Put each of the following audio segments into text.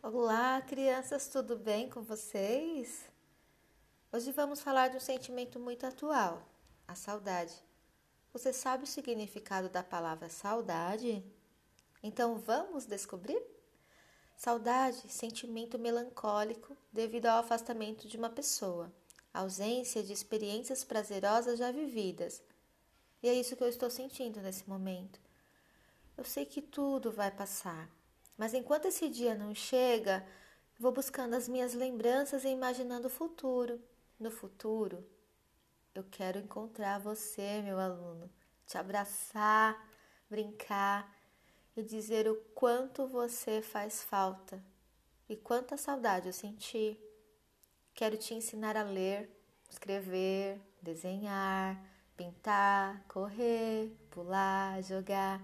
Olá, crianças, tudo bem com vocês? Hoje vamos falar de um sentimento muito atual, a saudade. Você sabe o significado da palavra saudade? Então vamos descobrir? Saudade, sentimento melancólico devido ao afastamento de uma pessoa, ausência de experiências prazerosas já vividas. E é isso que eu estou sentindo nesse momento. Eu sei que tudo vai passar mas enquanto esse dia não chega, vou buscando as minhas lembranças e imaginando o futuro. No futuro, eu quero encontrar você, meu aluno, te abraçar, brincar e dizer o quanto você faz falta e quanta saudade eu senti. Quero te ensinar a ler, escrever, desenhar, pintar, correr, pular, jogar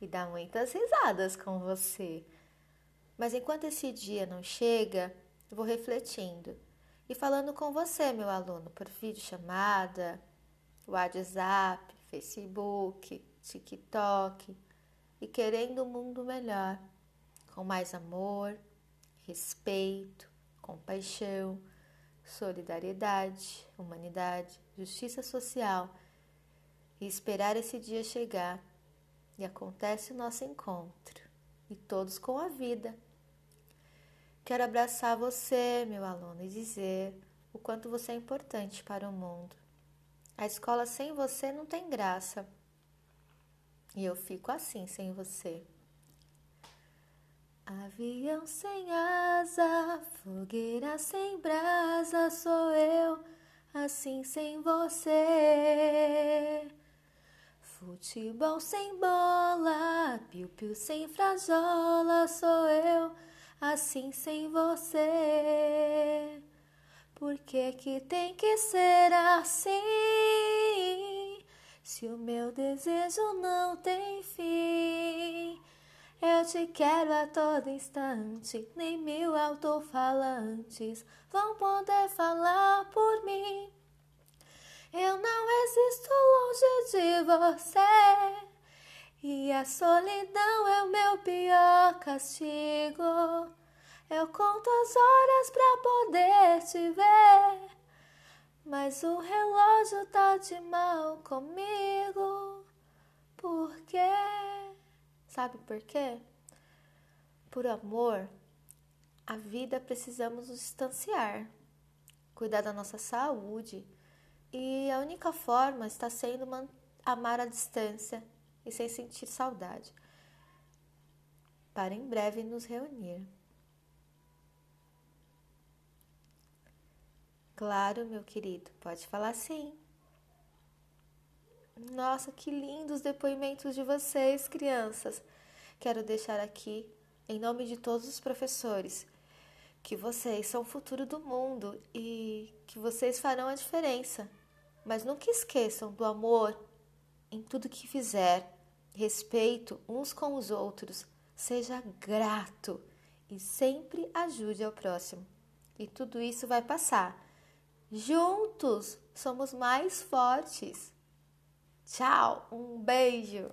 e dar muitas risadas com você. Mas enquanto esse dia não chega, vou refletindo e falando com você, meu aluno, por videochamada, WhatsApp, Facebook, TikTok e querendo um mundo melhor, com mais amor, respeito, compaixão, solidariedade, humanidade, justiça social e esperar esse dia chegar e acontece o nosso encontro e todos com a vida. Quero abraçar você, meu aluno, e dizer o quanto você é importante para o mundo. A escola sem você não tem graça. E eu fico assim sem você. Avião sem asa, fogueira sem brasa, sou eu, assim sem você. Futebol sem bola, piu-piu sem frajola, sou eu, assim sem você. Por que que tem que ser assim? Se o meu desejo não tem fim, eu te quero a todo instante, nem mil alto-falantes vão poder falar por mim. Eu não existo longe de você. A solidão é o meu pior castigo. Eu conto as horas pra poder te ver. Mas o relógio tá de mal comigo. Por quê? Sabe por quê? Por amor, a vida precisamos nos distanciar, cuidar da nossa saúde e a única forma está sendo amar à distância e sem sentir saudade, para em breve nos reunir. Claro, meu querido, pode falar sim. Nossa, que lindos depoimentos de vocês, crianças. Quero deixar aqui, em nome de todos os professores, que vocês são o futuro do mundo e que vocês farão a diferença mas nunca esqueçam do amor em tudo que fizer, respeito uns com os outros, seja grato e sempre ajude ao próximo. E tudo isso vai passar. Juntos somos mais fortes. Tchau, um beijo.